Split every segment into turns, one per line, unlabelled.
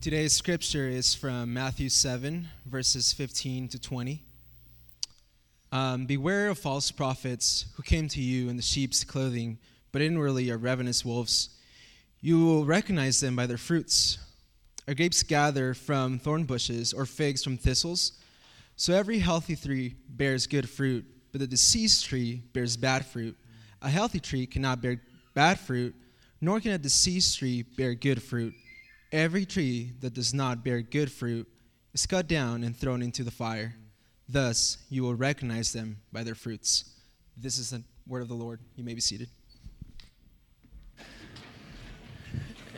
Today's scripture is from Matthew 7, verses 15 to 20. Um, Beware of false prophets who came to you in the sheep's clothing, but inwardly are ravenous wolves. You will recognize them by their fruits. Are grapes gathered from thorn bushes or figs from thistles? So every healthy tree bears good fruit, but the diseased tree bears bad fruit. A healthy tree cannot bear bad fruit, nor can a diseased tree bear good fruit. Every tree that does not bear good fruit is cut down and thrown into the fire. Thus, you will recognize them by their fruits. This is the word of the Lord. You may be seated.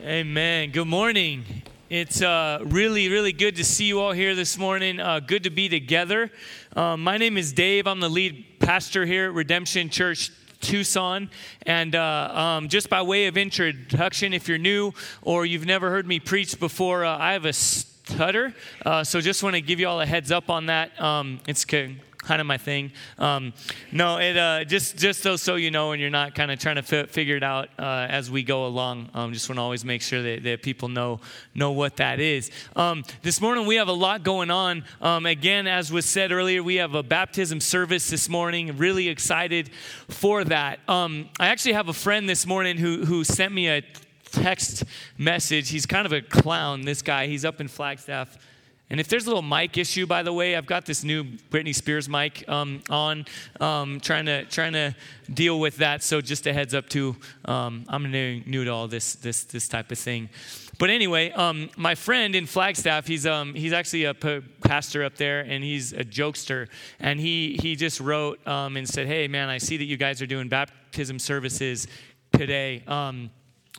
Amen. Good morning. It's uh, really, really good to see you all here this morning. Uh, good to be together. Um, my name is Dave. I'm the lead pastor here at Redemption Church Tucson. And uh, um, just by way of introduction, if you're new or you've never heard me preach before, uh, I have a stutter. Uh, so just want to give you all a heads up on that. Um, it's kind of my thing. Um, no, it uh, just just so so you know, and you're not kind of trying to f- figure it out uh, as we go along. Um, just want to always make sure that, that people know know what that is. Um, this morning we have a lot going on. Um, again, as was said earlier, we have a baptism service this morning. Really excited for that. Um, I actually have a friend this morning who who sent me a text message. He's kind of a clown. This guy. He's up in Flagstaff. And if there's a little mic issue, by the way, I've got this new Britney Spears mic um, on, um, trying to trying to deal with that. So just a heads up too, um, I'm new, new to all this this this type of thing. But anyway, um, my friend in Flagstaff, he's um, he's actually a pastor up there, and he's a jokester. And he he just wrote um, and said, "Hey man, I see that you guys are doing baptism services today."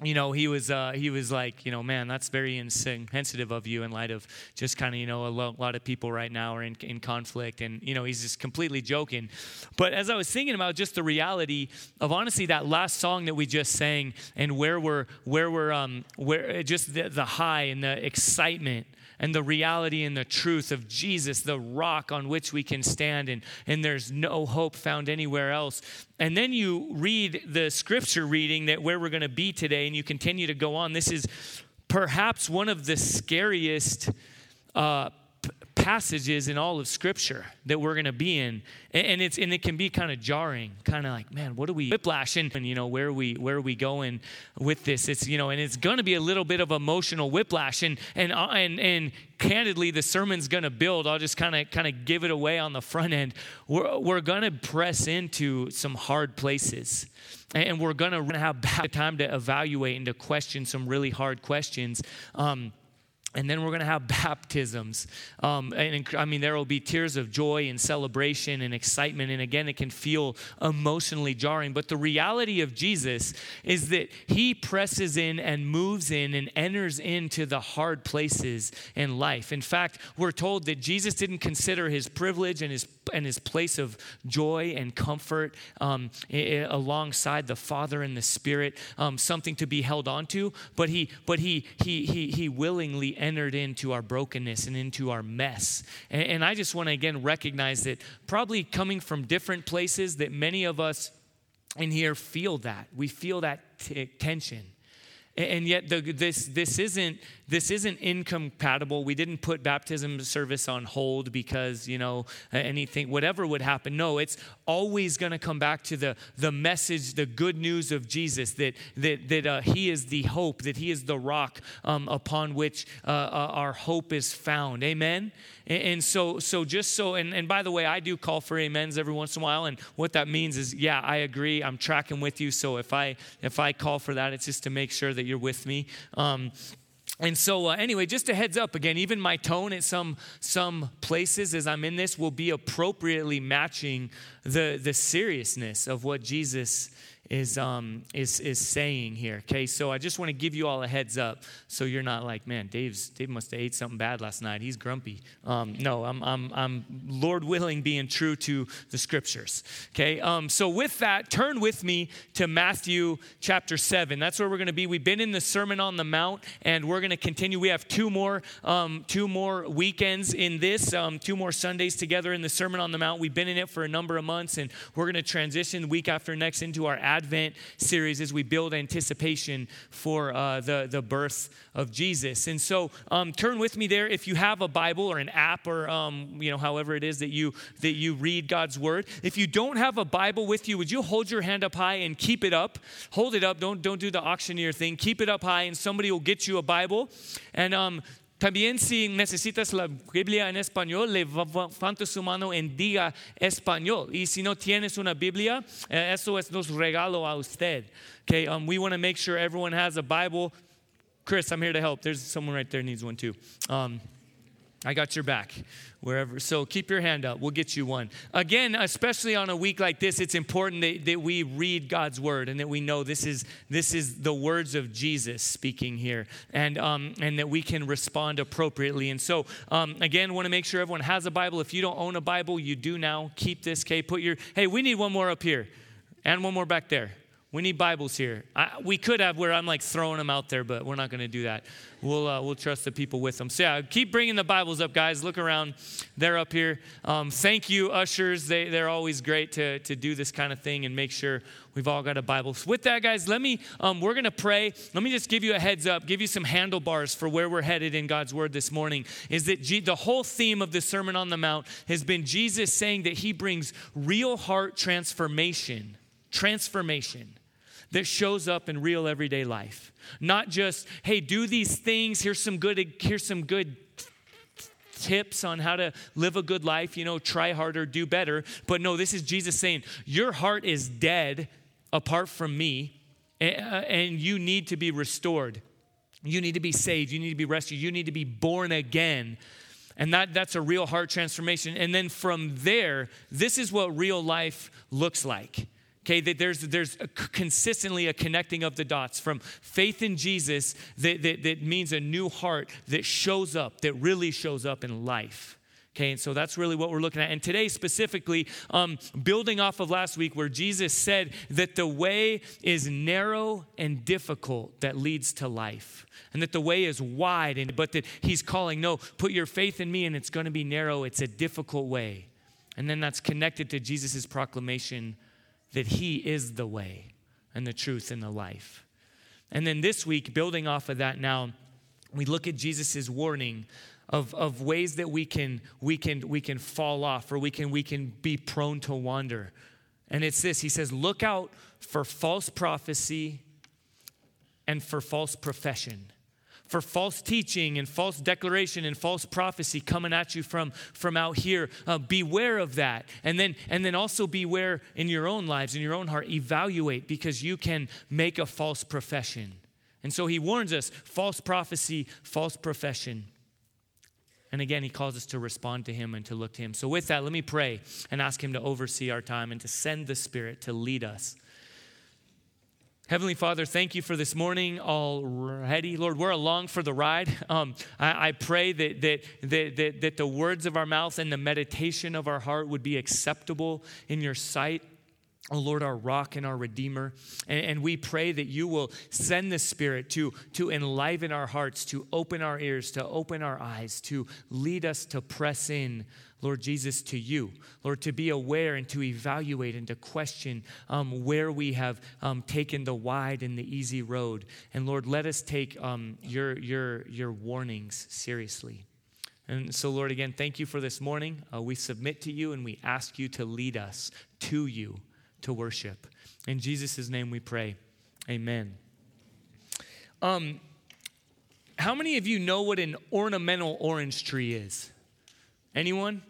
You know he was uh, he was like you know man that's very insensitive of you in light of just kind of you know a lo- lot of people right now are in, in conflict and you know he's just completely joking. But as i was thinking about just the reality of honestly that last song that we just sang and where we're where we're um where just the, the high and the excitement and the reality and the truth of Jesus, the rock on which we can stand, and, and there's no hope found anywhere else. And then you read the scripture reading that where we're going to be today, and you continue to go on. This is perhaps one of the scariest uh, passages in all of scripture that we're going to be in and it's and it can be kind of jarring kind of like man what do we whiplash and, you know where are we where are we going with this? It's you know and it's going to be a little bit of emotional whiplash and and uh, and and candidly the sermon's going to build. I'll just kind of kind of give it away on the front end. We're, we're going to press into some hard places and we're going to have time to evaluate and to question some really hard questions. Um, and then we're going to have baptisms. Um, and I mean, there will be tears of joy and celebration and excitement. And again, it can feel emotionally jarring. But the reality of Jesus is that he presses in and moves in and enters into the hard places in life. In fact, we're told that Jesus didn't consider his privilege and his and his place of joy and comfort um, alongside the Father and the Spirit um, something to be held onto, but he but he he he he willingly entered into our brokenness and into our mess. And, and I just want to again recognize that probably coming from different places, that many of us in here feel that. We feel that t- tension. And yet, the, this, this isn't this isn't incompatible. We didn't put baptism service on hold because, you know, anything, whatever would happen. No, it's always going to come back to the, the message, the good news of Jesus that, that, that uh, He is the hope, that He is the rock um, upon which uh, uh, our hope is found. Amen? And, and, so, so just so, and, and by the way, I do call for amens every once in a while. And what that means is, yeah, I agree. I'm tracking with you. So if I, if I call for that, it's just to make sure that you're with me. Um, and so uh, anyway just a heads up again even my tone at some some places as i'm in this will be appropriately matching the the seriousness of what jesus is um is is saying here. Okay, so I just want to give you all a heads up, so you're not like, man, Dave's Dave must have ate something bad last night. He's grumpy. Um, no, I'm I'm I'm Lord willing being true to the scriptures. Okay, um, so with that, turn with me to Matthew chapter seven. That's where we're going to be. We've been in the Sermon on the Mount, and we're going to continue. We have two more um, two more weekends in this, um, two more Sundays together in the Sermon on the Mount. We've been in it for a number of months, and we're going to transition week after next into our Advent series as we build anticipation for uh, the, the birth of Jesus. And so um, turn with me there if you have a Bible or an app or, um, you know, however it is that you, that you read God's word. If you don't have a Bible with you, would you hold your hand up high and keep it up? Hold it up. Don't, don't do the auctioneer thing. Keep it up high and somebody will get you a Bible. And um, También si necesitas la Biblia en español, levanta su mano en diga español. Y si no tienes una Biblia, eh, eso es nos regalo a usted. Okay, um, we want to make sure everyone has a Bible. Chris, I'm here to help. There's someone right there needs one too. Um, I got your back wherever. So keep your hand up. We'll get you one. Again, especially on a week like this, it's important that, that we read God's word and that we know this is this is the words of Jesus speaking here, and um, and that we can respond appropriately. And so, um, again, want to make sure everyone has a Bible. If you don't own a Bible, you do now. Keep this. Okay, put your. Hey, we need one more up here, and one more back there. We need Bibles here. I, we could have where I'm like throwing them out there, but we're not going to do that. We'll, uh, we'll trust the people with them. So, yeah, keep bringing the Bibles up, guys. Look around. They're up here. Um, thank you, ushers. They, they're always great to, to do this kind of thing and make sure we've all got a Bible. So with that, guys, let me, um, we're going to pray. Let me just give you a heads up, give you some handlebars for where we're headed in God's Word this morning. Is that G- the whole theme of the Sermon on the Mount has been Jesus saying that He brings real heart transformation. Transformation that shows up in real everyday life. Not just, hey, do these things, here's some good, here's some good tips on how to live a good life, you know, try harder, do better. But no, this is Jesus saying, your heart is dead apart from me, and you need to be restored. You need to be saved. You need to be rescued. You need to be born again. And that, that's a real heart transformation. And then from there, this is what real life looks like. Okay, that there's, there's consistently a connecting of the dots from faith in Jesus that, that, that means a new heart that shows up, that really shows up in life. Okay, and so that's really what we're looking at. And today, specifically, um, building off of last week, where Jesus said that the way is narrow and difficult that leads to life, and that the way is wide, and, but that He's calling, no, put your faith in me, and it's going to be narrow. It's a difficult way. And then that's connected to Jesus' proclamation that He is the way and the truth and the life. And then this week, building off of that now, we look at Jesus' warning of, of ways that we can, we, can, we can fall off or we can, we can be prone to wander. And it's this He says, Look out for false prophecy and for false profession for false teaching and false declaration and false prophecy coming at you from, from out here. Uh, beware of that. And then, and then also beware in your own lives, in your own heart. Evaluate because you can make a false profession. And so he warns us false prophecy, false profession. And again, he calls us to respond to him and to look to him. So, with that, let me pray and ask him to oversee our time and to send the Spirit to lead us. Heavenly Father, thank you for this morning already. Lord, we're along for the ride. Um, I, I, pray that, that, that, that, the words of our mouth and the meditation of our heart would be acceptable in your sight. Oh Lord, our rock and our redeemer. And, and, we pray that you will send the Spirit to, to enliven our hearts, to open our ears, to open our eyes, to lead us to press in Lord Jesus, to you. Lord, to be aware and to evaluate and to question um, where we have um, taken the wide and the easy road. And Lord, let us take um, your, your, your warnings seriously. And so, Lord, again, thank you for this morning. Uh, we submit to you and we ask you to lead us to you to worship. In Jesus' name we pray. Amen. Um, how many of you know what an ornamental orange tree is? Anyone?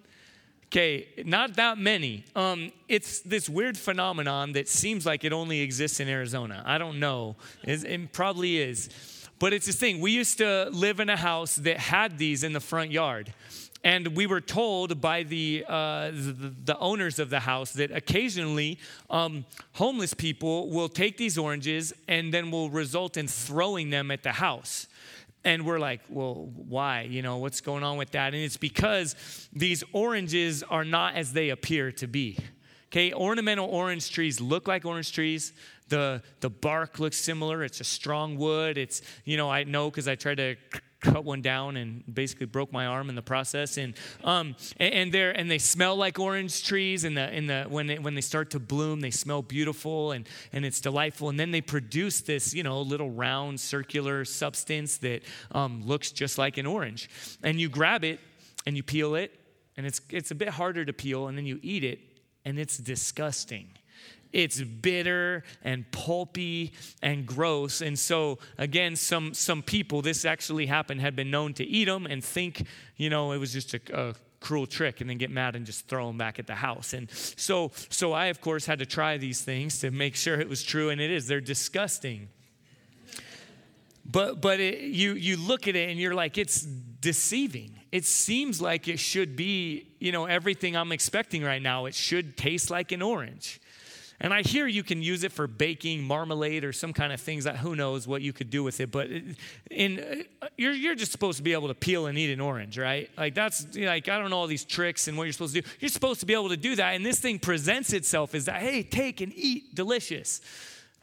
Okay, not that many. Um, it's this weird phenomenon that seems like it only exists in Arizona. I don't know. It, it probably is. But it's this thing. We used to live in a house that had these in the front yard. And we were told by the, uh, the, the, owners of the house that occasionally um, homeless people will take these oranges and then will result in throwing them at the house. And we're like, well, why? You know, what's going on with that? And it's because these oranges are not as they appear to be. Okay, ornamental orange trees look like orange trees. The, the bark looks similar. It's a strong wood. It's, you know, I know because I tried to cut one down and basically broke my arm in the process. And um, and, they and they smell like orange trees. And the in the when they, when they start to bloom, they smell beautiful and and it's delightful. And then they produce this you know little round circular substance that um, looks just like an orange. And you grab it and you peel it, and it's it's a bit harder to peel. And then you eat it, and it's disgusting it's bitter and pulpy and gross. And so again some some people this actually happened had been known to eat them and think you know it was just a, a cruel trick and then get mad and just throw them back at the house. And so so i of course had to try these things to make sure it was true and it is. They're disgusting. But but it, you you look at it and you're like it's deceiving. It seems like it should be you know everything i'm expecting right now it should taste like an orange and I hear you can use it for baking marmalade or some kind of things that who knows what you could do with it. But in uh, you're you're just supposed to be able to peel and eat an orange, right? Like that's like I don't know all these tricks and what you're supposed to do. You're supposed to be able to do that. And this thing presents itself as that hey, take and eat, delicious,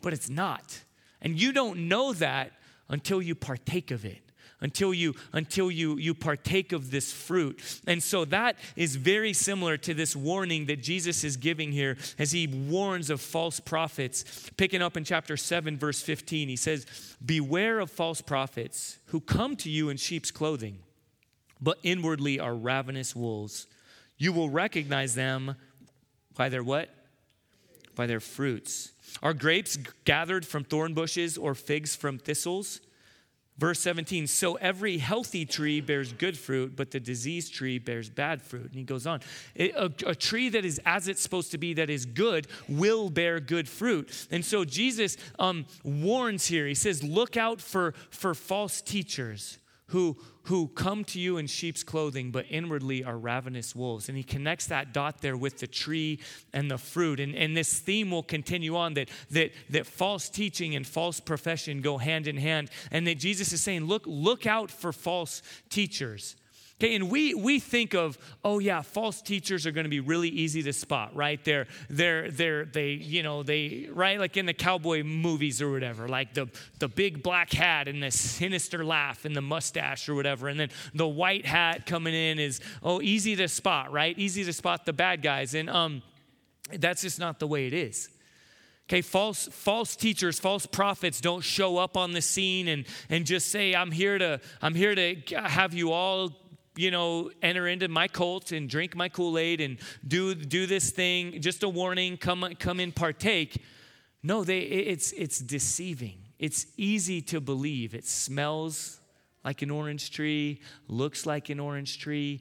but it's not. And you don't know that until you partake of it until you until you you partake of this fruit. And so that is very similar to this warning that jesus is giving here as he warns of false prophets. Picking up in chapter 7 verse 15 he says beware of false prophets who come to you in sheep's clothing but inwardly are ravenous wolves. You will recognize them by their what? By their fruits. Are grapes gathered from thorn bushes or figs from thistles Verse 17, so every healthy tree bears good fruit, but the diseased tree bears bad fruit. And he goes on, a, a, tree that is as it's supposed to be, that is good, will bear good fruit. And so Jesus um, warns here. He says, look out for, for false teachers who, who come to you in sheep's clothing, but inwardly are ravenous wolves. And he connects that dot there with the tree and the fruit. And, and this theme will continue on that, that, that false teaching and false profession go hand in hand. And that Jesus is saying, look, look out for false teachers. Okay, and we we think of, oh yeah, false teachers are going to be really easy to spot, right? They're they're they're they you know they right like in the cowboy movies or whatever, like the the big black hat and the sinister laugh and the mustache or whatever, and then the white hat coming in is oh easy to spot, right? Easy to spot the bad guys, and um, that's just not the way it is. Okay, false, false teachers, false prophets don't show up on the scene and, and just say, I'm here to, I'm here to have you all you know, enter into my cult and drink my Kool Aid and do, do this thing, just a warning, come, come in, partake. No, they, it's, it's deceiving. It's easy to believe. It smells like an orange tree, looks like an orange tree.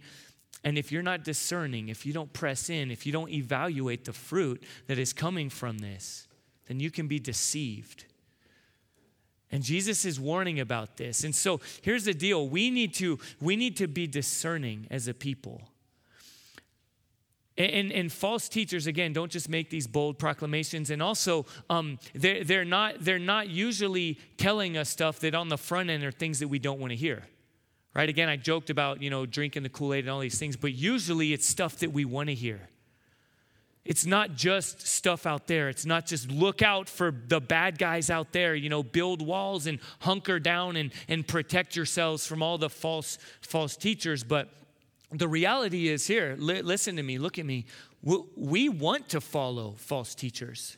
And if you're not discerning, if you don't press in, if you don't evaluate the fruit that is coming from this, then you can be deceived. And Jesus is warning about this. And so here's the deal we need to, we need to be discerning as a people. And, and, false teachers, again, don't just make these bold proclamations. And also, um, they're, they're, not, they're not usually telling us stuff that on the front end are things that we don't want to hear. Right? Again, I joked about, you know, drinking the Kool Aid and all these things, but usually it's stuff that we want to hear. It's not just stuff out there. It's not just look out for the bad guys out there, you know, build walls and hunker down and, and protect yourselves from all the false, false teachers. But the reality is here, li- listen to me, look at me. We, we want to follow false teachers.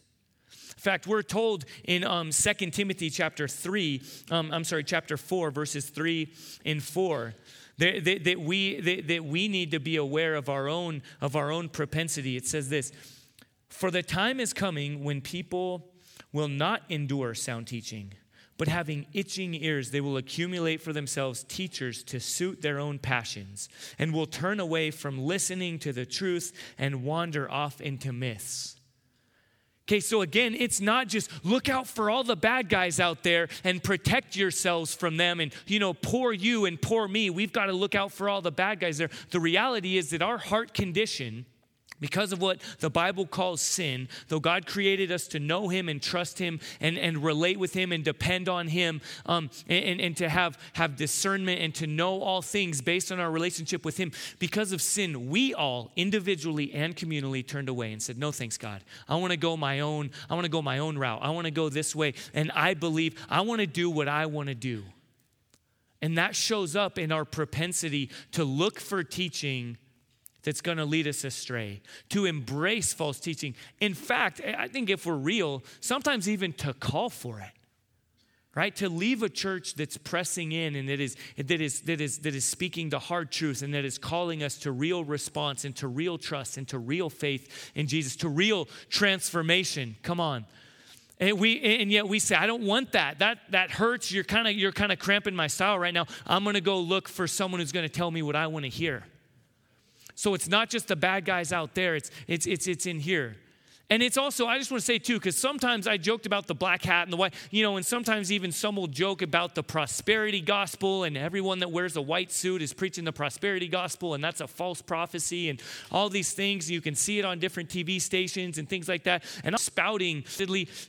In fact, we're told in um, 2 Timothy chapter 3, um, I'm sorry, chapter 4, verses 3 and 4 that, that, that we, that, that we need to be aware of our, own, of our own propensity. It says this For the time is coming when people will not endure sound teaching, but having itching ears, they will accumulate for themselves teachers to suit their own passions, and will turn away from listening to the truth and wander off into myths. Okay, so again, it's not just look out for all the bad guys out there and protect yourselves from them and, you know, poor you and poor me. We've got to look out for all the bad guys there. The reality is that our heart condition because of what the Bible calls sin, though God created us to know Him and trust Him and, and relate with Him and depend on Him um, and, and to have, have discernment and to know all things based on our relationship with Him, because of sin, we all individually and communally turned away and said, No, thanks, God. I want to go my own, I want to go my own route. I want to go this way. And I believe I want to do what I want to do. And that shows up in our propensity to look for teaching that's going to lead us astray, to embrace false teaching. In fact, I think if we're real, sometimes even to call for it. Right? To leave a church that's pressing in and that is, that, is, that, is, that is speaking the hard truth and that is calling us to real response and to real trust and to real faith in Jesus, to real transformation. Come on. And we and yet we say, I don't want that. That that hurts. You're kind of you're kind of cramping my style right now. I'm gonna go look for someone who's gonna tell me what I want to hear. So it's not just the bad guys out there, it's it's it's it's in here. And it's also, I just want to say too, because sometimes I joked about the black hat and the white, you know, and sometimes even some will joke about the prosperity gospel, and everyone that wears a white suit is preaching the prosperity gospel, and that's a false prophecy, and all these things. You can see it on different TV stations and things like that. And I'm spouting,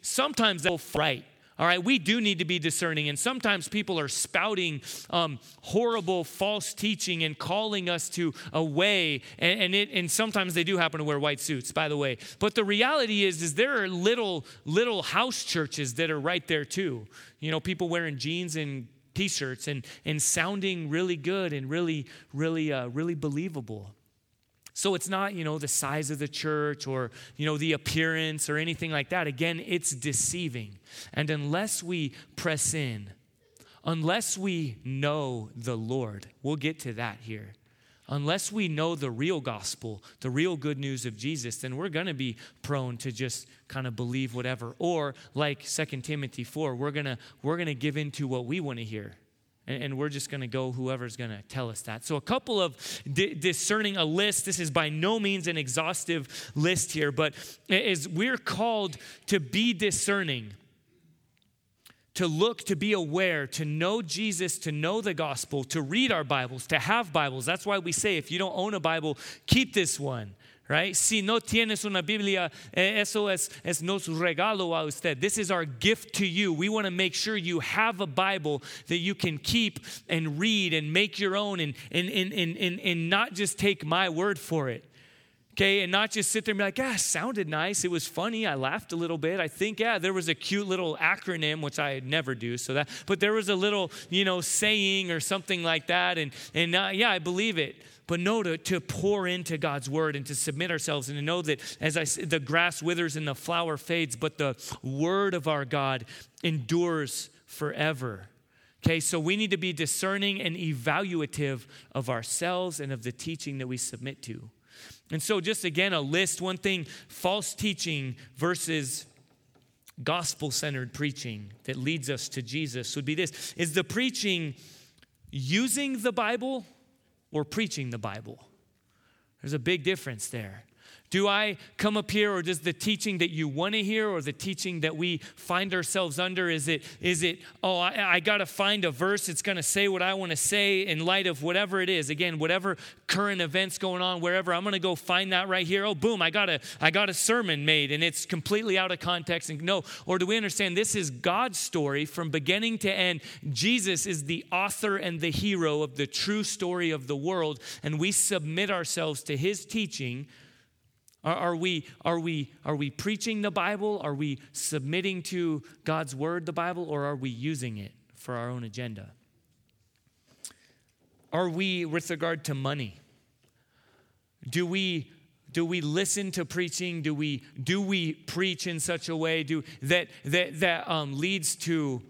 sometimes they'll right. All right, we do need to be discerning, and sometimes people are spouting um, horrible false teaching and calling us to a way, and, and, it, and sometimes they do happen to wear white suits, by the way. But the reality is, is there are little little house churches that are right there too. You know, people wearing jeans and t-shirts and and sounding really good and really really uh, really believable. So it's not, you know, the size of the church or, you know, the appearance or anything like that. Again, it's deceiving. And unless we press in, unless we know the Lord, we'll get to that here. Unless we know the real gospel, the real good news of Jesus, then we're going to be prone to just kind of believe whatever. Or like 2 Timothy 4, we're going to we're going to give into what we want to hear and, and we're just going to go whoever's going to tell us that. So, a couple of di- discerning a list. This is by no means an exhaustive list here, but is we're called to be discerning to look, to be aware, to know Jesus, to know the gospel, to read our Bibles, to have Bibles. That's why we say if you don't own a Bible, keep this one right? Si no tienes una Biblia, eh, eso es, es nos regalo a usted. This is our gift to you. We want to make sure you have a Bible that you can keep and read and make your own and, and, and, and, and, and not just take my word for it. Okay, and not just sit there and be like, yeah, sounded nice. It was funny. I laughed a little bit. I think, yeah, there was a cute little acronym, which I never do. So that, but there was a little, you know, saying or something like that. And, and uh, yeah, I believe it but no, to, to pour into God's word and to submit ourselves and to know that as I the grass withers and the flower fades, but the word of our God endures forever. Okay, so we need to be discerning and evaluative of ourselves and of the teaching that we submit to. And so, just again, a list one thing false teaching versus gospel centered preaching that leads us to Jesus would be this is the preaching using the Bible or preaching the Bible. There's a big difference there. Do I come up here, or does the teaching that you want to hear, or the teaching that we find ourselves under, is it, is it oh, I, I got to find a verse that's going to say what I want to say in light of whatever it is? Again, whatever current events going on, wherever, I'm going to go find that right here. Oh, boom, I got, a, I got a sermon made, and it's completely out of context. And no, or do we understand this is God's story from beginning to end? Jesus is the author and the hero of the true story of the world, and we submit ourselves to his teaching are, are, we, are, we, are we preaching the Bible? Are we submitting to God's word, the Bible, or are we using it for our own agenda? Are we, with regard to money, do we do we listen to preaching do we do we preach in such a way do that that that um, leads to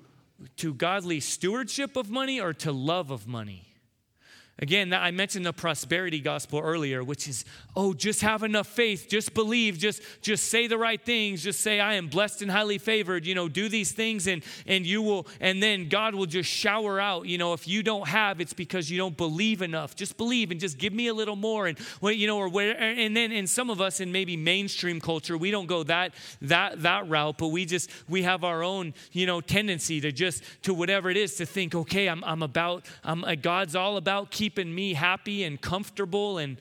to godly stewardship of money or to love of money Again, I mentioned the prosperity gospel earlier, which is, oh, just have enough faith, just believe, just, just say the right things, just say, I am blessed and highly favored, you know, do these things and, and you will, and then God will just shower out, you know, if you don't have, it's because you don't believe enough. Just believe and just give me a little more. And, you know, or where, and then in some of us in maybe mainstream culture, we don't go that, that, that route, but we just, we have our own, you know, tendency to just, to whatever it is, to think, okay, I'm, I'm about, I'm, uh, God's all about keeping keeping me happy and comfortable and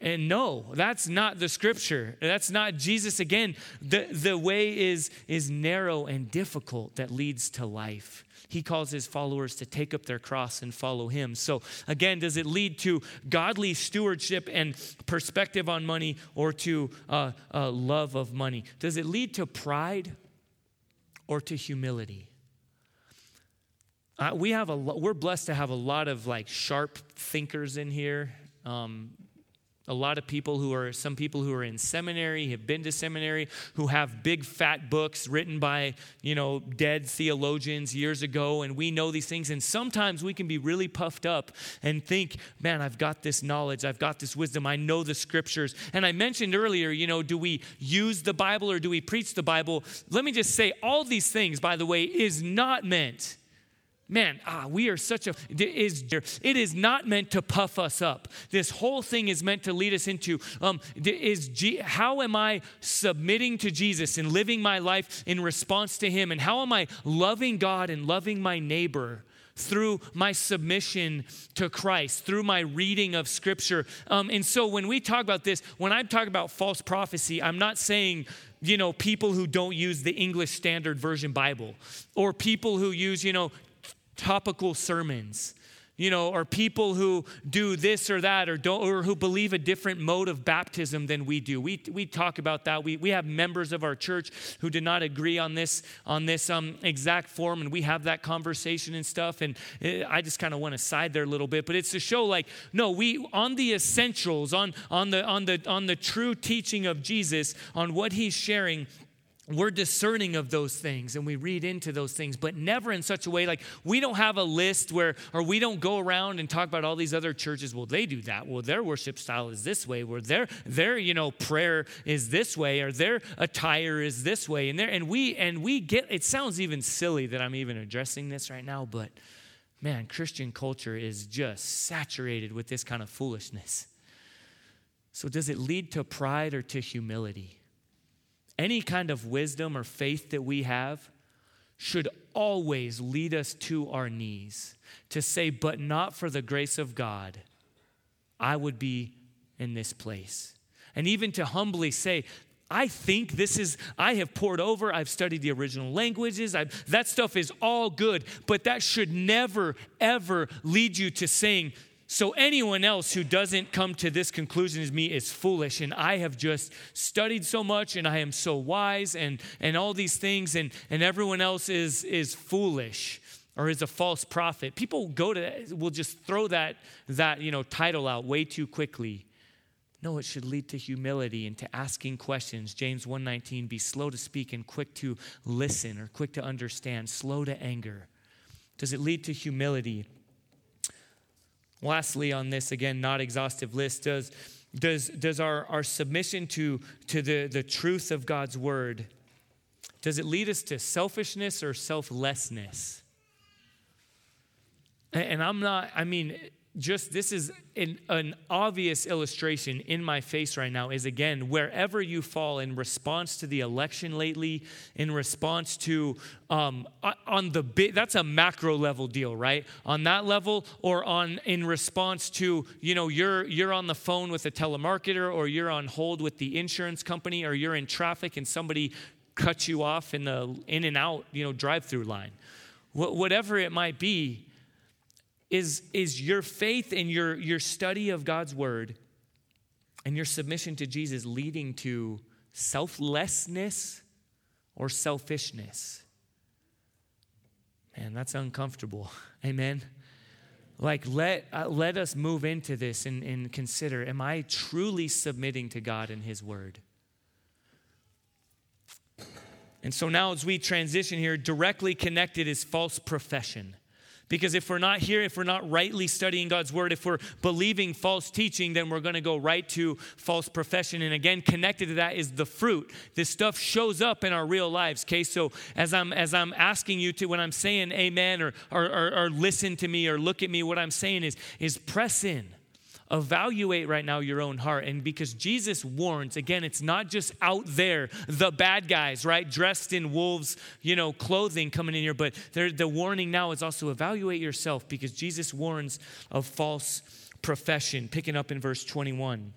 and no, that's not the scripture. That's not Jesus. Again, the, the way is, is narrow and difficult that leads to life. He calls his followers to take up their cross and follow him. So, again, does it lead to godly stewardship and perspective on money or to uh, uh, love of money? Does it lead to pride or to humility? Uh, we have a lo- we're blessed to have a lot of like sharp thinkers in here. Um, a lot of people who are some people who are in seminary have been to seminary who have big fat books written by you know dead theologians years ago and we know these things and sometimes we can be really puffed up and think man i've got this knowledge i've got this wisdom i know the scriptures and i mentioned earlier you know do we use the bible or do we preach the bible let me just say all these things by the way is not meant Man, ah, we are such a it is it is not meant to puff us up. This whole thing is meant to lead us into um, is how am I submitting to Jesus and living my life in response to Him, and how am I loving God and loving my neighbor? through my submission to Christ, through my reading of Scripture. Um, and so when we talk about this, when I talk about false prophecy, I'm not saying you know, people who don't use the English Standard Version Bible or people who use, you know, topical sermons you know, or people who do this or that, or don't, or who believe a different mode of baptism than we do. We, we talk about that. We, we have members of our church who did not agree on this on this um, exact form, and we have that conversation and stuff. And it, I just kind of want to side there a little bit, but it's to show like, no, we on the essentials, on on the on the on the true teaching of Jesus, on what He's sharing we're discerning of those things and we read into those things, but never in such a way like we don't have a list where, or we don't go around and talk about all these other churches. Well, they do that. Well, their worship style is this way, where their, their, you know, prayer is this way, or their attire is this way. And there, and we, and we get, it sounds even silly that I'm even addressing this right now, but man, Christian culture is just saturated with this kind of foolishness. So does it lead to pride or to humility? Any kind of wisdom or faith that we have should always lead us to our knees to say, But not for the grace of God, I would be in this place. And even to humbly say, I think this is, I have poured over, I've studied the original languages, I've, that stuff is all good, but that should never, ever lead you to saying, so, anyone else who doesn't come to this conclusion as me is foolish, and I have just studied so much, and I am so wise, and, and all these things, and, and everyone else is, is foolish or is a false prophet. People go to, will just throw that, that you know, title out way too quickly. No, it should lead to humility and to asking questions. James 1:19 be slow to speak and quick to listen or quick to understand, slow to anger. Does it lead to humility? Lastly, on this, again, not exhaustive list, does, does, does our, our submission to, to the, the truth of God's word, does it lead us to selfishness or selflessness? And I'm not, I mean, just this is an, an, obvious illustration in my face right now is again wherever you fall in response to the election lately in response to um, on the big that's a macro level deal right? On that level or on in response to you know you're you're on the phone with a telemarketer or you're on hold with the insurance company or you're in traffic and somebody cuts you off in the In-N-Out you know drive through line. Wh- whatever it might be is, is your faith and your, your study of God's word and your submission to Jesus leading to selflessness or selfishness? Man, that's uncomfortable. Amen. Like, let, uh, let us move into this and, and consider am I truly submitting to God and His Word? And so now, as we transition here, directly connected is false profession. Because if we're not here, if we're not rightly studying God's word, if we're believing false teaching, then we're going to go right to false profession. And again, connected to that is the fruit. This stuff shows up in our real lives. Okay, so as I'm as I'm asking you to, when I'm saying amen or or, or, or listen to me or look at me, what I'm saying is is press in evaluate right now your own heart. And because Jesus warns, again, it's not just out there, the bad guys, right? Dressed in wolves, you know, clothing coming in here, but the warning now is also evaluate yourself because Jesus warns of false profession. Picking up in verse 21.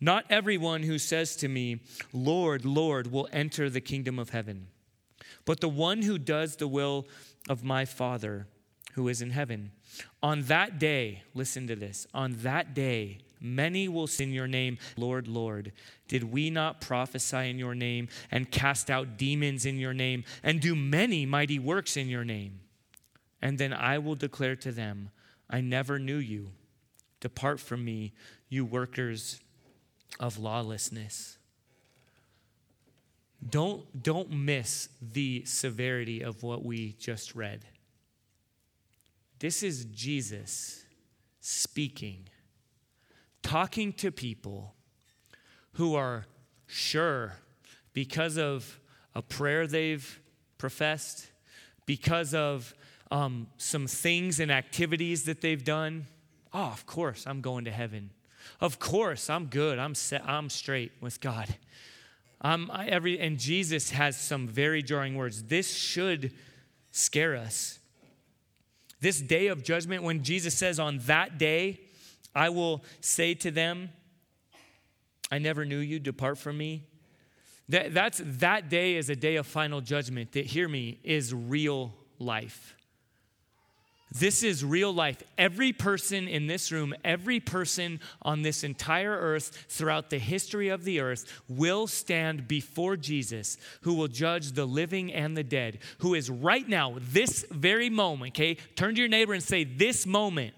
Not everyone who says to me, Lord, Lord, will enter the kingdom of heaven, but the one who does the will of my Father who is in heaven. On that day, listen to this, on that day, many will say in your name, Lord, Lord, did we not prophesy in your name and cast out demons in your name and do many mighty works in your name? And then I will declare to them, I never knew you. Depart from me, you workers of lawlessness. Don't, don't miss the severity of what we just read. This is Jesus speaking, talking to people who are sure because of a prayer they've professed, because of um, some things and activities that they've done. Oh, of course, I'm going to heaven. Of course, I'm good. I'm set, I'm straight with God. Um, I, every, and Jesus has some very jarring words. This should scare us. This day of judgment, when Jesus says, On that day, I will say to them, I never knew you, depart from me. That, that's, that day is a day of final judgment that, hear me, is real life. This is real life. Every person in this room, every person on this entire earth throughout the history of the earth will stand before Jesus, who will judge the living and the dead, who is right now, this very moment, okay? Turn to your neighbor and say, This moment,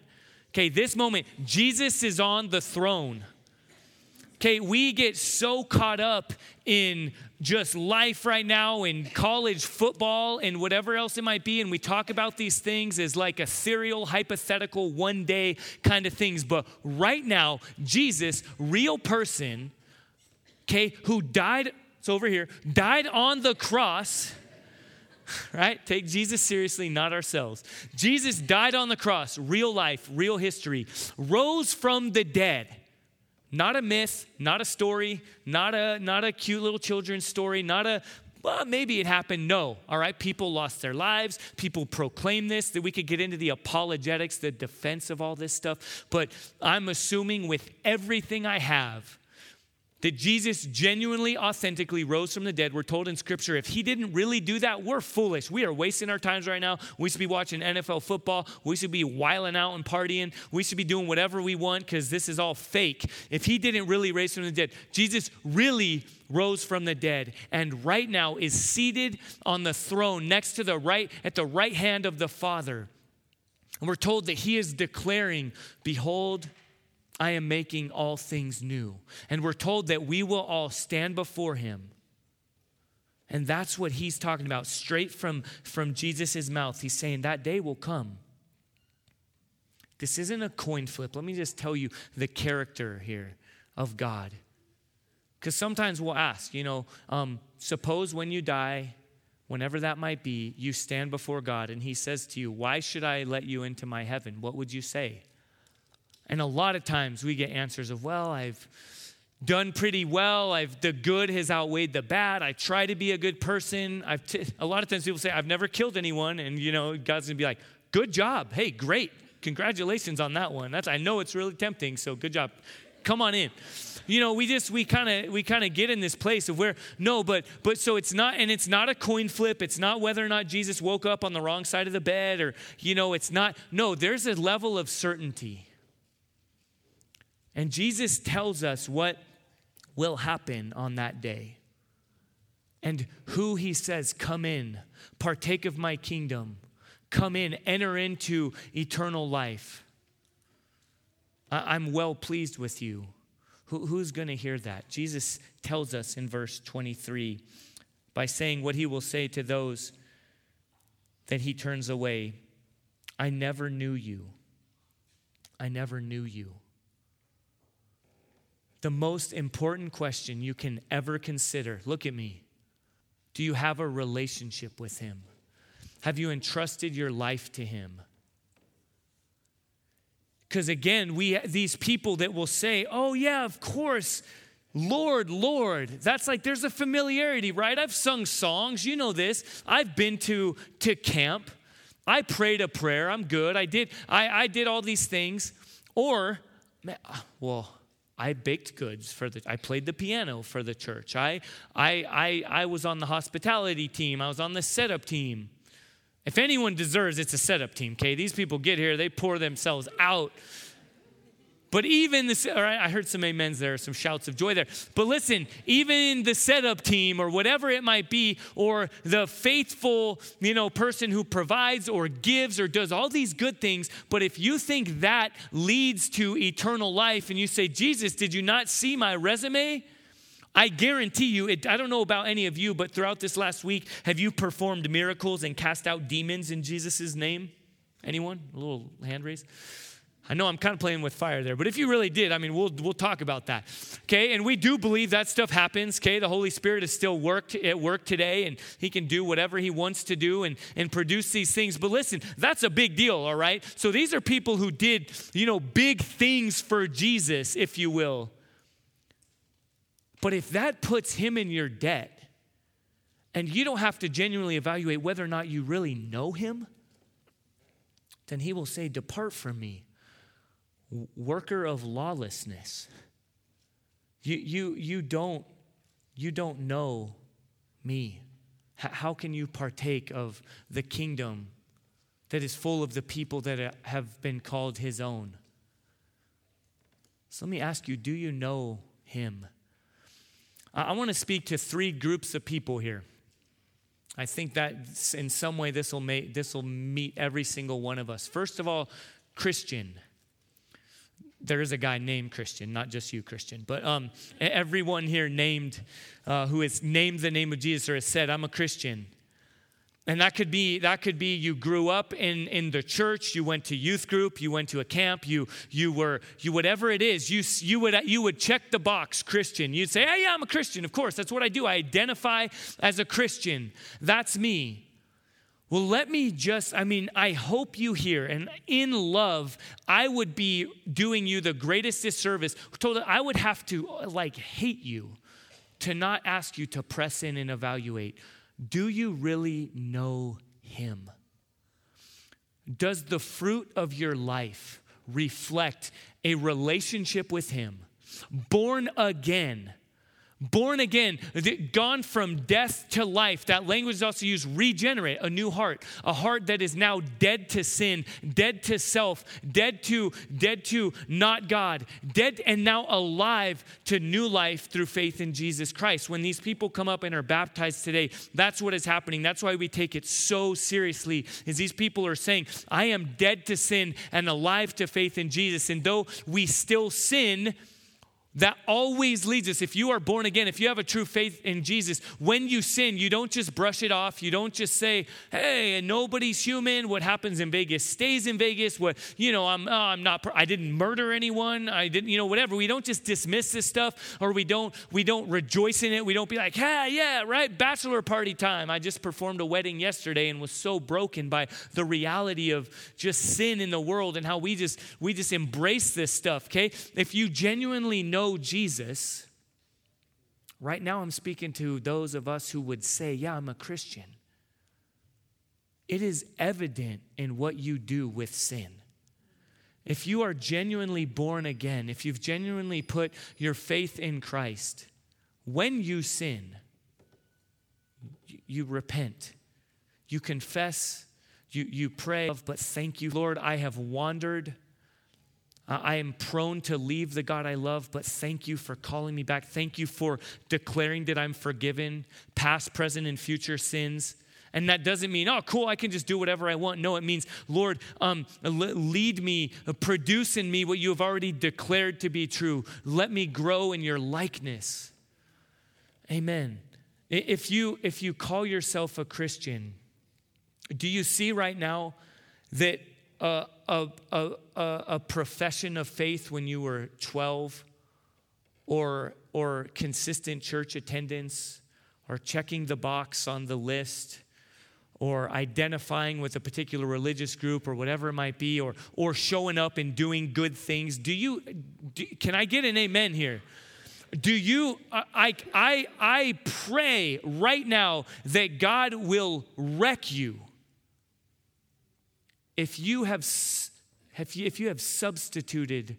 okay, this moment, Jesus is on the throne. Okay, we get so caught up in just life right now, in college football, and whatever else it might be, and we talk about these things as like ethereal, hypothetical, one day kind of things. But right now, Jesus, real person, okay, who died, it's over here, died on the cross right? Take Jesus seriously, not ourselves. Jesus died on the cross, real life, real history, rose from the dead. Not a myth, not a story, not a, not a cute little children's story, not a, well, maybe it happened. No, all right? People lost their lives. People proclaim this, that we could get into the apologetics, the defense of all this stuff. But I'm assuming with everything I have, that Jesus genuinely, authentically rose from the dead. We're told in Scripture if he didn't really do that, we're foolish. We are wasting our times right now. We should be watching NFL football. We should be wiling out and partying. We should be doing whatever we want because this is all fake. If he didn't really raise from the dead, Jesus really rose from the dead and right now is seated on the throne next to the right, at the right hand of the Father. And we're told that he is declaring, Behold, I am making all things new. And we're told that we will all stand before him. And that's what he's talking about straight from, from Jesus' mouth. He's saying that day will come. This isn't a coin flip. Let me just tell you the character here of God. Because sometimes we'll ask, you know, um, suppose when you die, whenever that might be, you stand before God and He says to you, Why should I let you into my heaven? What would you say? And a lot of times we get answers of, well, I've done pretty well. I've the good has outweighed the bad. I try to be a good person. I've t- a lot of times people say I've never killed anyone, and you know God's gonna be like, good job. Hey, great, congratulations on that one. That's I know it's really tempting, so good job. Come on in. You know, we just we kind of we kind of get in this place of where no, but but so it's not and it's not a coin flip. It's not whether or not Jesus woke up on the wrong side of the bed or you know, it's not no, there's a level of certainty and Jesus tells us what will happen on that day and who he says, Come in, partake of my kingdom, come in, enter into eternal life. I- am well pleased with you. Who- who's going to hear that? Jesus tells us in verse 23 by saying what he will say to those that he turns away I never knew you. I never knew you the most important question you can ever consider. Look at me. Do you have a relationship with Him? Have you entrusted your life to Him? Because again, we these people that will say, "Oh yeah, of course, Lord, Lord." That's like there's a familiarity, right? I've sung songs, you know this. I've been to to camp. I prayed a prayer. I'm good. I did I I did all these things. Or well, I baked goods for the I played the piano for the church. I I I I was on the hospitality team. I was on the setup team. If anyone deserves, it's a setup team, okay? These people get here, they pour themselves out. But even the, all right, I heard some amens there, some shouts of joy there. But listen, even the setup team or whatever it might be, or the faithful, you know, person who provides or gives or does all these good things, but if you think that leads to eternal life and you say, Jesus, did you not see my resume? I guarantee you, it, I don't know about any of you, but throughout this last week, have you performed miracles and cast out demons in Jesus' name? Anyone? A little hand raise. I know I'm kind of playing with fire there, but if you really did, I mean, we'll, we'll talk about that. Okay, and we do believe that stuff happens. Okay, the Holy Spirit is still worked at work today, and He can do whatever He wants to do and, and produce these things. But listen, that's a big deal, all right? So these are people who did, you know, big things for Jesus, if you will. But if that puts Him in your debt, and you don't have to genuinely evaluate whether or not you really know Him, then He will say, Depart from me worker of lawlessness. You, you, you, don't, you don't know me. How can you partake of the kingdom that is full of the people that uh, have been called his own? So let me ask you do you know him? I, I want to speak to three groups of people here. I think that in some way this will make this will meet every single one of us. First of all, Christian there is a guy named Christian, not just you, Christian, but um, everyone here named, uh, who has named the name of Jesus or has said, I'm a Christian. And that could be that could be you grew up in, in the church, you went to youth group, you went to a camp, you you were you whatever it is, you you would you would check the box Christian. You'd say, "Hey, yeah, I'm a Christian. Of course, that's what I do. I identify as a Christian. That's me." Well, let me just, I mean, I hope you hear, and in love, I would be doing you the greatest disservice. Told I would have to like hate you to not ask you to press in and evaluate. Do you really know Him? Does the fruit of your life reflect a relationship with Him? Born again Born again, gone from death to life. That language is also used regenerate, a new heart, a heart that is now dead to sin, dead to self, dead to dead to not God, dead and now alive to new life through faith in Jesus Christ. When these people come up and are baptized today, that's what is happening. That's why we take it so seriously. Is these people are saying, "I am dead to sin and alive to faith in Jesus." And though we still sin, that always leads us. If you are born again, if you have a true faith in Jesus, when you sin, you don't just brush it off. You don't just say, "Hey, nobody's human. What happens in Vegas stays in Vegas." What you know, I'm, oh, I'm not. I didn't murder anyone. I didn't, you know, whatever. We don't just dismiss this stuff, or we don't we don't rejoice in it. We don't be like, "Yeah, yeah, right, bachelor party time." I just performed a wedding yesterday and was so broken by the reality of just sin in the world and how we just we just embrace this stuff. Okay, if you genuinely know know Jesus, right now I'm speaking to those of us who would say, Yeah, I'm a Christian. It is evident in what you do with sin. If you are genuinely born again, if you've genuinely put your faith in Christ, when you sin, you repent, you confess, you, you pray, but thank you, Lord, I have wandered. Uh, I am prone to leave the God I love, but thank you for calling me back. Thank you for declaring that I'm forgiven, past, present, and future sins. And that doesn't mean, oh, cool, I can just do whatever I want. No, it means, Lord, um, lead me, produce in me what you have already declared to be true. Let me grow in your likeness. Amen. If you, if you call yourself a Christian, do you see right now that uh, a, a, a, profession of faith when you were 12 or, or consistent church attendance or checking the box on the list or identifying with a particular religious group or whatever it might be or, or showing up and doing good things. Do you do, can i get an amen here? Do you I, I i pray right now that god will wreck you if you have, if you, if you have substituted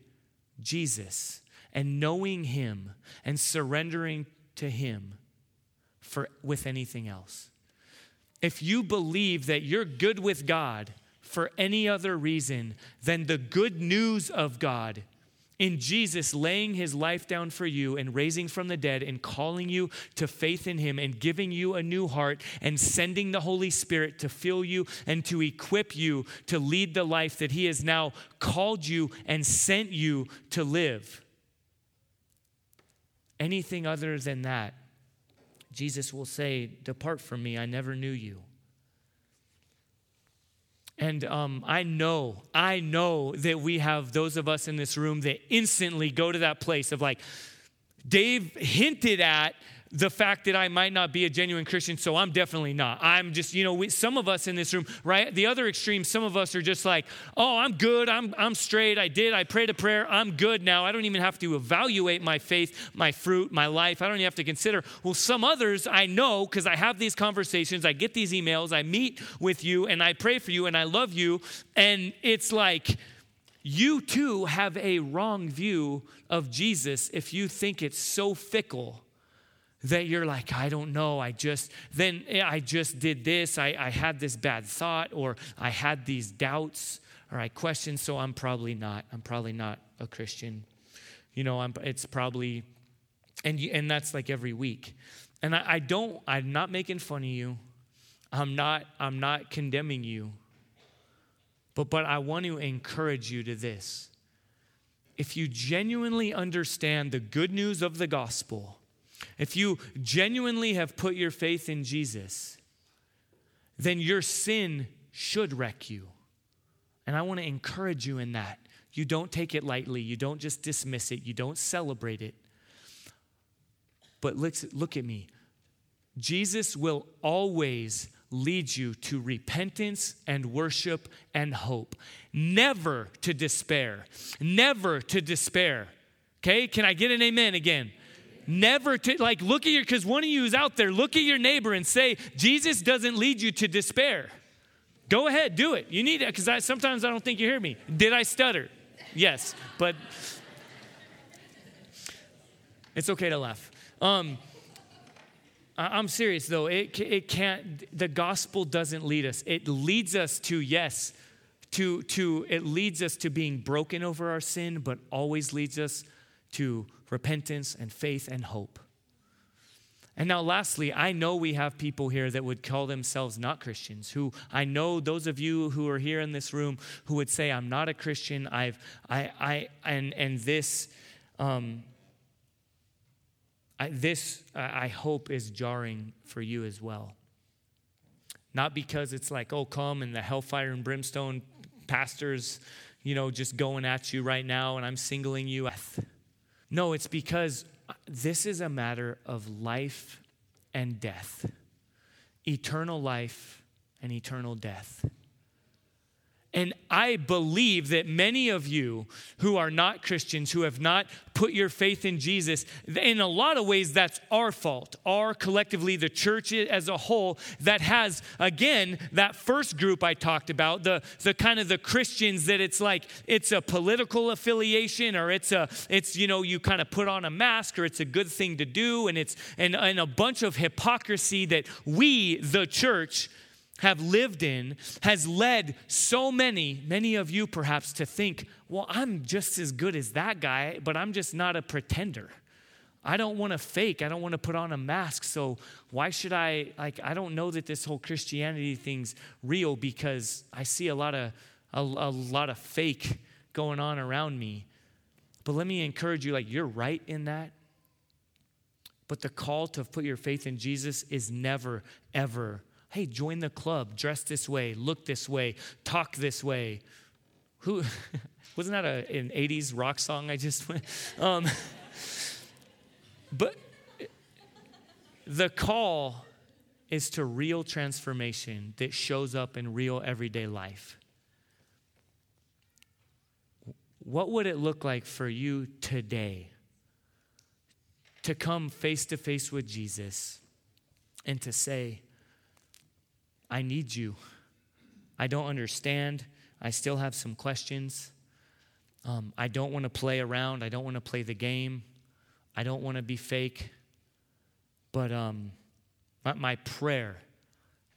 Jesus and knowing him and surrendering to him for with anything else. If you believe that you're good with God for any other reason than the good news of God in Jesus laying his life down for you and raising from the dead and calling you to faith in him and giving you a new heart and sending the Holy Spirit to fill you and to equip you to lead the life that he has now called you and sent you to live. Anything other than that, Jesus will say, Depart from me, I never knew you. And um, I know, I know that we have those of us in this room that instantly go to that place of like, Dave hinted at the fact that I might not be a genuine Christian, so I'm definitely not. I'm just, you know, we, some of us in this room, right? The other extreme, some of us are just like, oh, I'm good, I'm, I'm straight, I did, I prayed a prayer, I'm good now. I don't even have to evaluate my faith, my fruit, my life. I don't even have to consider. Well, some others I know because I have these conversations, I get these emails, I meet with you, and I pray for you, and I love you, and it's like, you too have a wrong view of Jesus if you think it's so fickle that you're like, I don't know, I just, then eh, I just did this, I, I had this bad thought, or I had these doubts, or I questioned, so I'm probably not, I'm probably not a Christian. You know, I'm, it's probably, and, you, and that's like every week. And I, I don't, I'm not making fun of you. I'm not, I'm not condemning you. But, but I want to encourage you to this. If you genuinely understand the good news of the gospel, if you genuinely have put your faith in Jesus, then your sin should wreck you. And I want to encourage you in that. You don't take it lightly, you don't just dismiss it, you don't celebrate it. But look, look at me. Jesus will always lead you to repentance and worship and hope. Never to despair. Never to despair. Okay? Can I get an amen again? Never to, like, look at your, because one of you is out there, look at your neighbor and say, Jesus doesn't lead you to despair. Go ahead, do it. You need it, because I, sometimes I don't think you hear me. Did I stutter? Yes, but it's okay to laugh. Um, I'm serious though. It, it can't, the gospel doesn't lead us. It leads us to, yes, to, to, it leads us to being broken over our sin, but always leads us to repentance and faith and hope. And now, lastly, I know we have people here that would call themselves not Christians. Who I know those of you who are here in this room who would say, "I'm not a Christian." I've, I, I, and and this, um, I, this I hope is jarring for you as well. Not because it's like, oh, come and the hellfire and brimstone pastors, you know, just going at you right now, and I'm singling you out. No, it's because uh, this is a matter of life and death, eternal life and eternal death. And I believe that many of you who are not Christians, who have not put your faith in Jesus, in a lot of ways, that's our fault. Our collectively, the church as a whole, that has, again, that first group I talked about, the, the kind of the Christians that it's like it's a political affiliation or it's a, it's, you know, you kind of put on a mask or it's a good thing to do. And it's, and, and a bunch of hypocrisy that we, the church, have lived in has led so many, many of you perhaps, to think, well, I'm just as good as that guy, but I'm just not a pretender. I don't want to fake. I don't want to put on a mask. So why should I like I don't know that this whole Christianity thing's real because I see a lot of a, a lot of fake going on around me. But let me encourage you like you're right in that. But the call to put your faith in Jesus is never ever hey, join the club, dress this way, look this way, talk this way. Who wasn't that a, an 80s rock song I just went? Um, but the call is to real transformation that shows up in real everyday life. What would it look like for you today to come face to face with Jesus and to say, I need you. I don't understand. I still have some questions. Um, I don't want to play around. I don't want to play the game. I don't want to be fake. But um, my, prayer,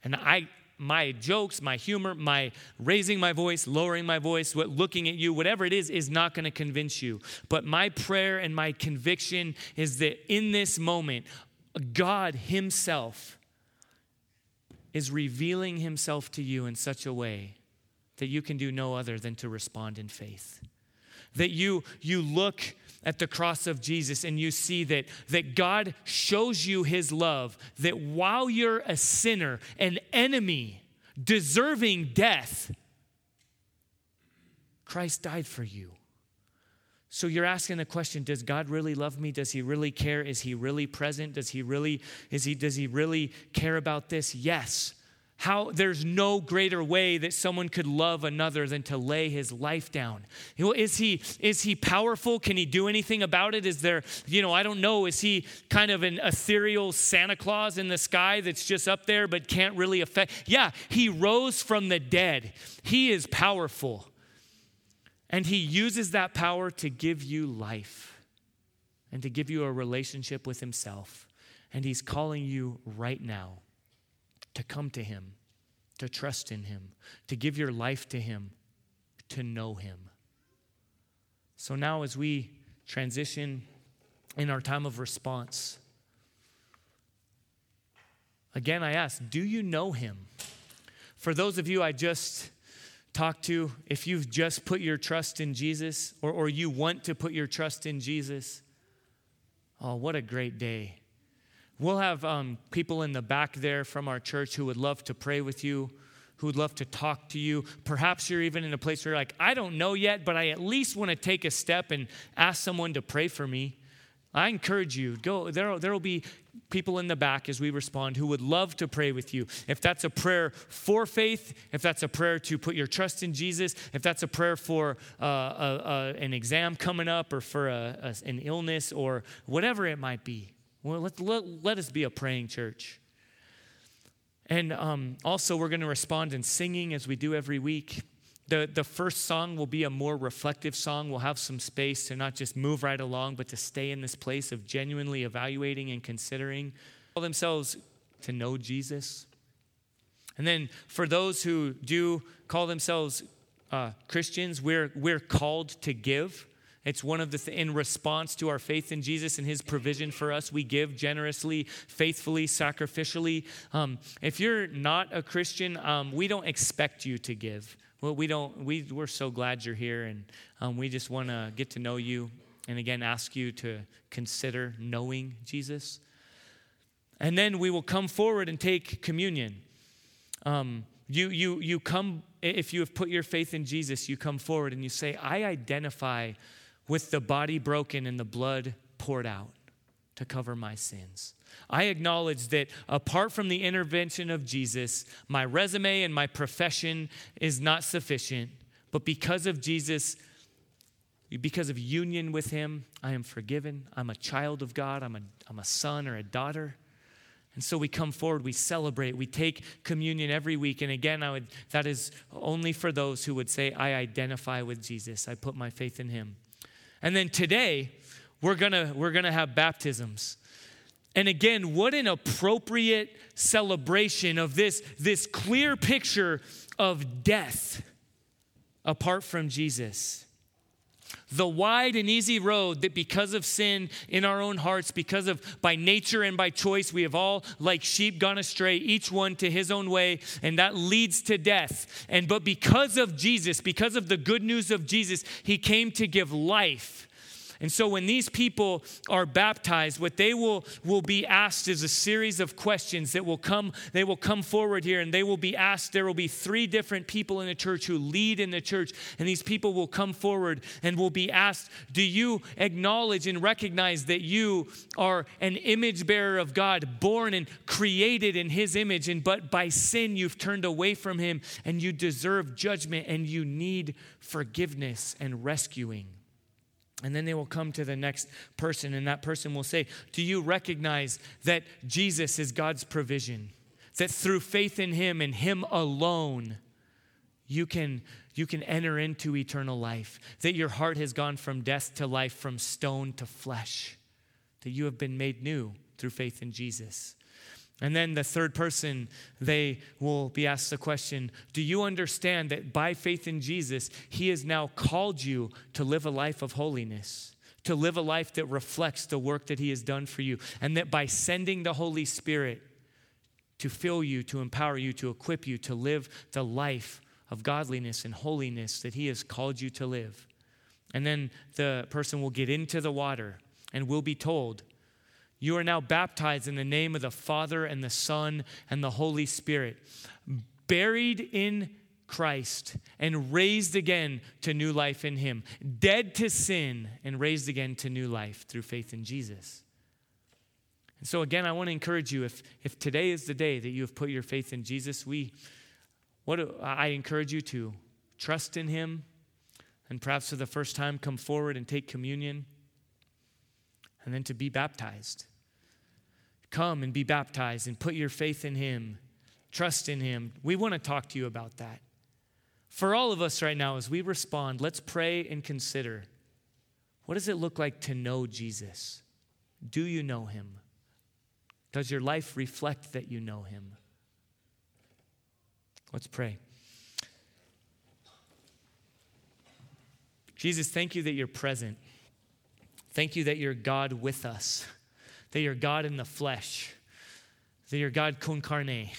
and I, my jokes, my humor, my raising my voice, lowering my voice, what, looking at you, whatever it is, is not going to convince you. But my prayer and my conviction is that in this moment, God Himself is revealing Himself to you in such a way that you can do no other than to respond in faith. That you, you look at the cross of Jesus and you see that, that God shows you his love, that while you're a sinner, an enemy, deserving death, Christ died for you. So you're asking the question, does God really love me? Does he really care? Is he really present? Does he really is he does he really care about this? Yes. How there's no greater way that someone could love another than to lay his life down. Is he is he powerful? Can he do anything about it? Is there, you know, I don't know. Is he kind of an ethereal Santa Claus in the sky that's just up there but can't really affect? Yeah, he rose from the dead. He is powerful. And he uses that power to give you life and to give you a relationship with himself. And he's calling you right now to come to Him, to trust in Him, to give your life to Him, to know Him. So now, as we transition in our time of response, again, I ask, do you know Him? For those of you I just talked to, if you've just put your trust in Jesus or, or you want to put your trust in Jesus, oh, what a great day We'll have um, people in the back there from our church who would love to pray with you, who would love to talk to you. Perhaps you're even in a place where you're like, I don't know yet, but I at least want to take a step and ask someone to pray for me. I encourage you, go. There, there will be people in the back as we respond who would love to pray with you. If that's a prayer for faith, if that's a prayer to put your trust in Jesus, if that's a prayer for uh, a, a, an exam coming up or for a, an illness or whatever it might be, well, let, let, let us be a praying church. And um, also, we're going to respond in singing as we do every week. The, the first song will be a more reflective song. We'll have some space to not just move right along, but to stay in this place of genuinely evaluating and considering themselves to know Jesus. And then for those who do call themselves uh, Christians, we're, we're called to give. It's one of the, th- in response to our faith in Jesus and his provision for us, we give generously, faithfully, sacrificially. Um, if you're not a Christian, um, we don't expect you to give. Well, we don't, we, we're so glad you're here, and um, we just want to get to know you and again ask you to consider knowing Jesus. And then we will come forward and take communion. Um, you, you, you come, if you have put your faith in Jesus, you come forward and you say, I identify with the body broken and the blood poured out to cover my sins. I acknowledge that apart from the intervention of Jesus, my resume and my profession is not sufficient. But because of Jesus, because of union with Him, I am forgiven. I'm a child of God. I'm a, I'm a son or a daughter. And so we come forward, we celebrate, we take communion every week. And again, I would, that is only for those who would say, I identify with Jesus. I put my faith in Him. And then today, we're gonna, we're gonna have baptisms. And again, what an appropriate celebration of this, this clear picture of death apart from Jesus. The wide and easy road that because of sin in our own hearts, because of by nature and by choice, we have all like sheep gone astray, each one to his own way, and that leads to death. And but because of Jesus, because of the good news of Jesus, he came to give life and so when these people are baptized, what they will, will be asked is a series of questions that will come, they will come forward here and they will be asked. There will be three different people in the church who lead in the church, and these people will come forward and will be asked, Do you acknowledge and recognize that you are an image bearer of God, born and created in his image, and but by sin you've turned away from him and you deserve judgment and you need forgiveness and rescuing? And then they will come to the next person, and that person will say, Do you recognize that Jesus is God's provision? That through faith in Him and Him alone, you can, you can enter into eternal life. That your heart has gone from death to life, from stone to flesh. That you have been made new through faith in Jesus. And then the third person, they will be asked the question Do you understand that by faith in Jesus, He has now called you to live a life of holiness, to live a life that reflects the work that He has done for you? And that by sending the Holy Spirit to fill you, to empower you, to equip you to live the life of godliness and holiness that He has called you to live. And then the person will get into the water and will be told, You are now baptized in the name of the Father and the Son and the Holy Spirit, buried in Christ and raised again to new life in Him, dead to sin and raised again to new life through faith in Jesus. And so, again, I want to encourage you if, if today is the day that you have put your faith in Jesus, we what I encourage you to trust in Him and perhaps for the first time come forward and take communion and then to be baptized. Come and be baptized and put your faith in Him, trust in Him. We want to talk to you about that. For all of us right now, as we respond, let's pray and consider what does it look like to know Jesus? Do you know Him? Does your life reflect that you know Him? Let's pray. Jesus, thank you that you're present. Thank you that you're God with us, that you're God in the flesh, that you're God con carne,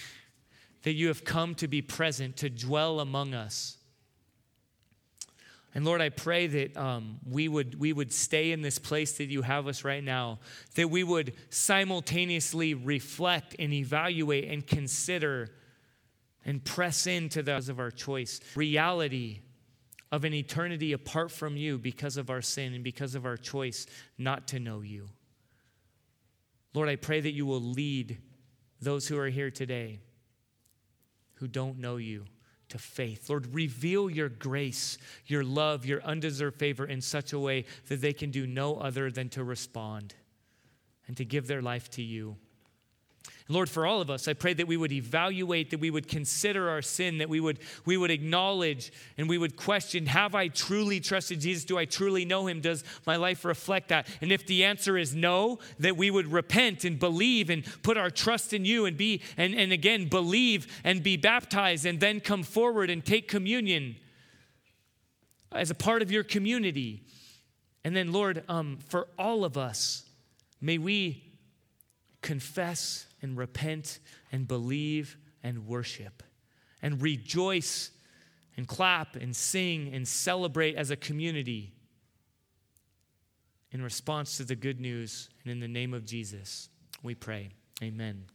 that you have come to be present, to dwell among us. And Lord, I pray that um, we, would, we would stay in this place that you have us right now, that we would simultaneously reflect and evaluate and consider and press into those of our choice. Reality of an eternity apart from you because of our sin and because of our choice not to know you. Lord, I pray that you will lead those who are here today who don't know you to faith. Lord, reveal your grace, your love, your undeserved favor in such a way that they can do no other than to respond and to give their life to you. Lord, for all of us, I pray that we would evaluate, that we would consider our sin, that we would, we would acknowledge and we would question Have I truly trusted Jesus? Do I truly know him? Does my life reflect that? And if the answer is no, that we would repent and believe and put our trust in you and be, and, and again, believe and be baptized and then come forward and take communion as a part of your community. And then, Lord, um, for all of us, may we confess and repent and believe and worship and rejoice and clap and sing and celebrate as a community in response to the good news. And in the name of Jesus, we pray. Amen.